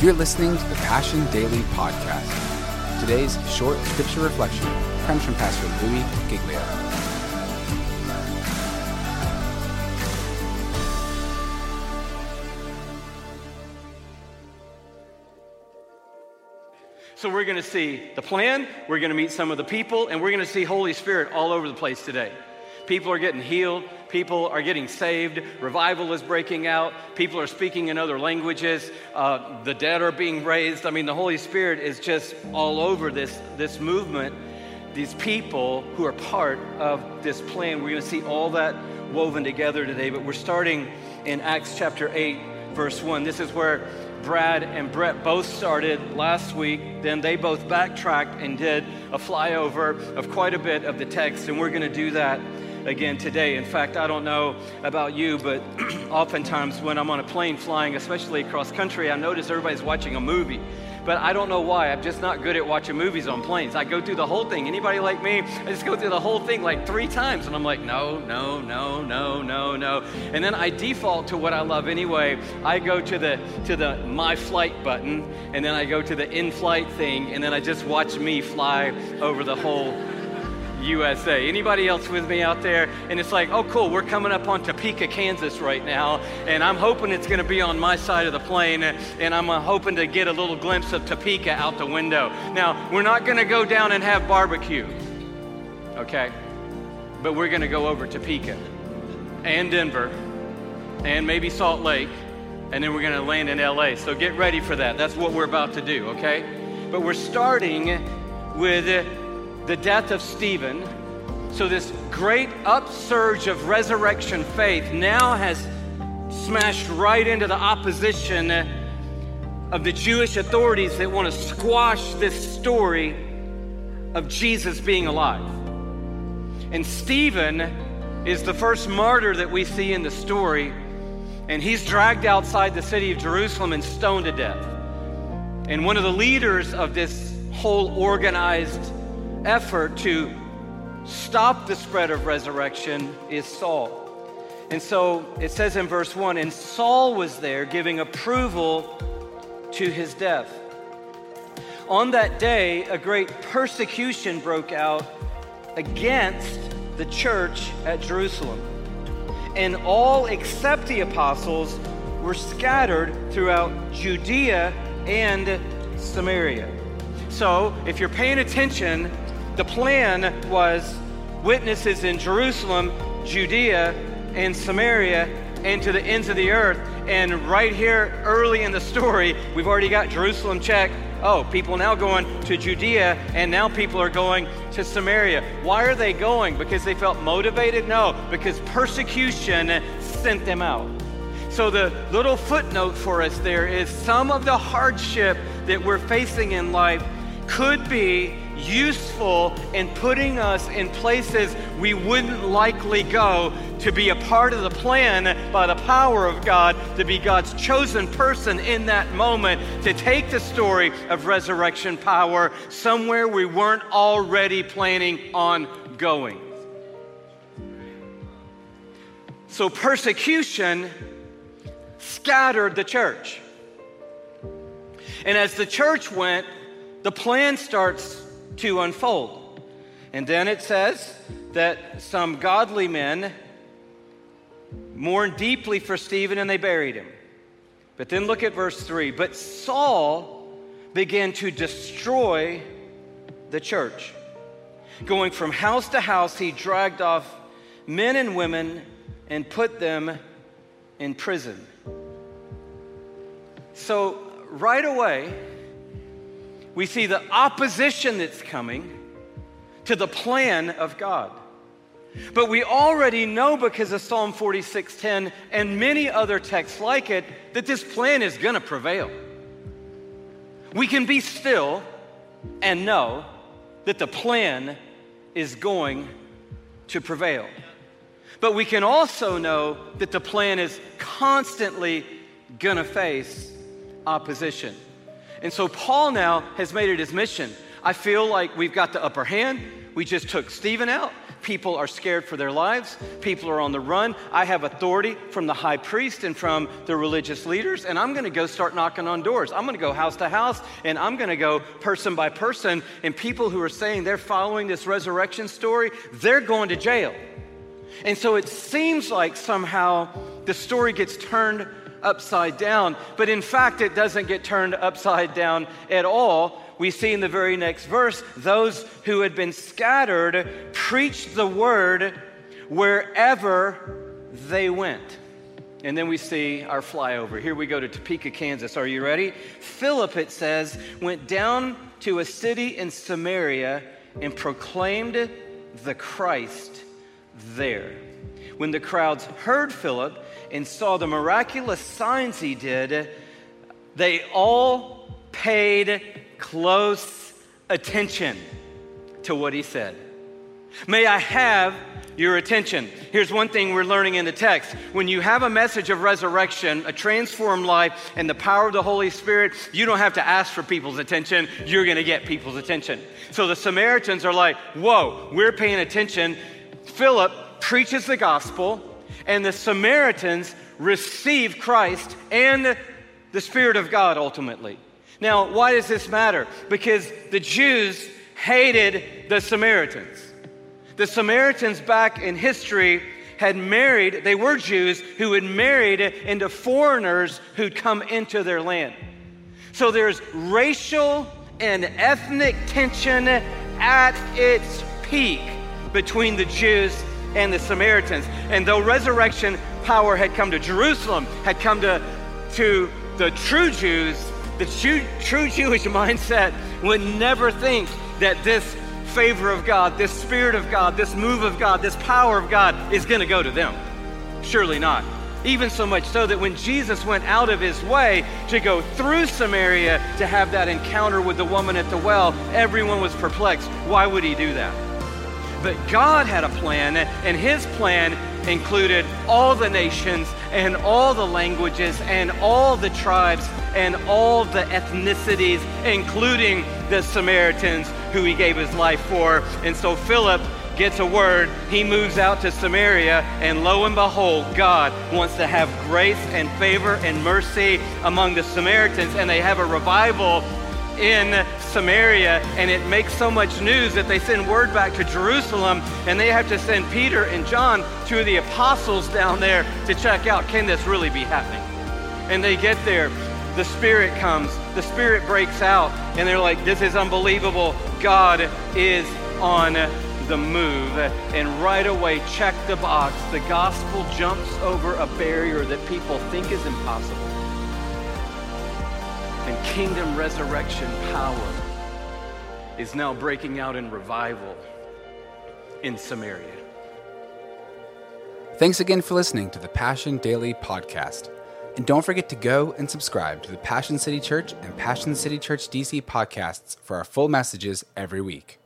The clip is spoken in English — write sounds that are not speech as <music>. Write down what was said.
You're listening to the Passion Daily Podcast. Today's short scripture reflection comes from Pastor Louis Giglio. So, we're going to see the plan, we're going to meet some of the people, and we're going to see Holy Spirit all over the place today. People are getting healed. People are getting saved. Revival is breaking out. People are speaking in other languages. Uh, the dead are being raised. I mean, the Holy Spirit is just all over this, this movement. These people who are part of this plan. We're going to see all that woven together today. But we're starting in Acts chapter 8, verse 1. This is where Brad and Brett both started last week. Then they both backtracked and did a flyover of quite a bit of the text. And we're going to do that again today. In fact, I don't know about you, but <clears throat> oftentimes when I'm on a plane flying, especially across country, I notice everybody's watching a movie. But I don't know why. I'm just not good at watching movies on planes. I go through the whole thing. Anybody like me? I just go through the whole thing like three times, and I'm like, no, no, no, no, no, no. And then I default to what I love anyway. I go to the to the my flight button, and then I go to the in-flight thing, and then I just watch me fly over the whole USA. Anybody else with me out there? And it's like, oh, cool, we're coming up on Topeka, Kansas right now, and I'm hoping it's going to be on my side of the plane, and I'm uh, hoping to get a little glimpse of Topeka out the window. Now, we're not going to go down and have barbecue, okay? But we're going to go over Topeka and Denver and maybe Salt Lake, and then we're going to land in LA. So get ready for that. That's what we're about to do, okay? But we're starting with the death of Stephen. So, this great upsurge of resurrection faith now has smashed right into the opposition uh, of the Jewish authorities that want to squash this story of Jesus being alive. And Stephen is the first martyr that we see in the story, and he's dragged outside the city of Jerusalem and stoned to death. And one of the leaders of this whole organized effort to stop the spread of resurrection is Saul. And so it says in verse 1 and Saul was there giving approval to his death. On that day, a great persecution broke out against the church at Jerusalem. And all except the apostles were scattered throughout Judea and Samaria. So, if you're paying attention, the plan was witnesses in Jerusalem, Judea, and Samaria, and to the ends of the earth. And right here, early in the story, we've already got Jerusalem checked. Oh, people now going to Judea, and now people are going to Samaria. Why are they going? Because they felt motivated? No, because persecution sent them out. So, the little footnote for us there is some of the hardship that we're facing in life could be useful in putting us in places we wouldn't likely go to be a part of the plan by the power of God, to be God's chosen person in that moment, to take the story of resurrection power somewhere we weren't already planning on going. So persecution scattered the church. And as the church went, the plan starts to unfold. And then it says that some godly men mourned deeply for Stephen and they buried him. But then look at verse 3. But Saul began to destroy the church. Going from house to house, he dragged off men and women and put them in prison. So, right away, we see the opposition that's coming to the plan of God. But we already know because of Psalm 46:10 and many other texts like it that this plan is going to prevail. We can be still and know that the plan is going to prevail. But we can also know that the plan is constantly going to face opposition. And so Paul now has made it his mission. I feel like we've got the upper hand. We just took Stephen out. People are scared for their lives. People are on the run. I have authority from the high priest and from the religious leaders, and I'm going to go start knocking on doors. I'm going to go house to house, and I'm going to go person by person. And people who are saying they're following this resurrection story, they're going to jail. And so it seems like somehow the story gets turned upside down, but in fact, it doesn't get turned upside down at all. We see in the very next verse those who had been scattered preached the word wherever they went. And then we see our flyover. Here we go to Topeka, Kansas. Are you ready? Philip, it says, went down to a city in Samaria and proclaimed the Christ there. When the crowds heard Philip and saw the miraculous signs he did, they all paid close attention to what he said. May I have your attention. Here's one thing we're learning in the text. When you have a message of resurrection, a transformed life, and the power of the Holy Spirit, you don't have to ask for people's attention. You're going to get people's attention. So the Samaritans are like, whoa, we're paying attention. Philip preaches the gospel, and the Samaritans receive Christ and the Spirit of God ultimately. Now, why does this matter? Because the Jews hated the Samaritans. The Samaritans back in history had married, they were Jews who had married into foreigners who'd come into their land. So there's racial and ethnic tension at its peak between the Jews and the Samaritans. And though resurrection power had come to Jerusalem, had come to, to the true Jews, the true, true Jewish <laughs> mindset would never think that this favor of God, this Spirit of God, this move of God, this power of God is going to go to them. Surely not. Even so much so that when Jesus went out of his way to go through Samaria to have that encounter with the woman at the well, everyone was perplexed. Why would he do that? But God had a plan, and his plan included all the nations and all the languages and all the tribes and all the ethnicities, including the Samaritans who he gave his life for. And so Philip gets a word, he moves out to Samaria, and lo and behold, God wants to have grace and favor and mercy among the Samaritans, and they have a revival in Samaria, and it makes so much news that they send word back to Jerusalem, and they have to send Peter and John, two of the apostles, down there to check out can this really be happening? And they get there, the Spirit comes, the Spirit breaks out, and they're like, This is unbelievable. God is on the move. And right away, check the box. The gospel jumps over a barrier that people think is impossible kingdom resurrection power is now breaking out in revival in Samaria. Thanks again for listening to the Passion Daily Podcast. And don't forget to go and subscribe to the Passion City Church and Passion City Church DC podcasts for our full messages every week.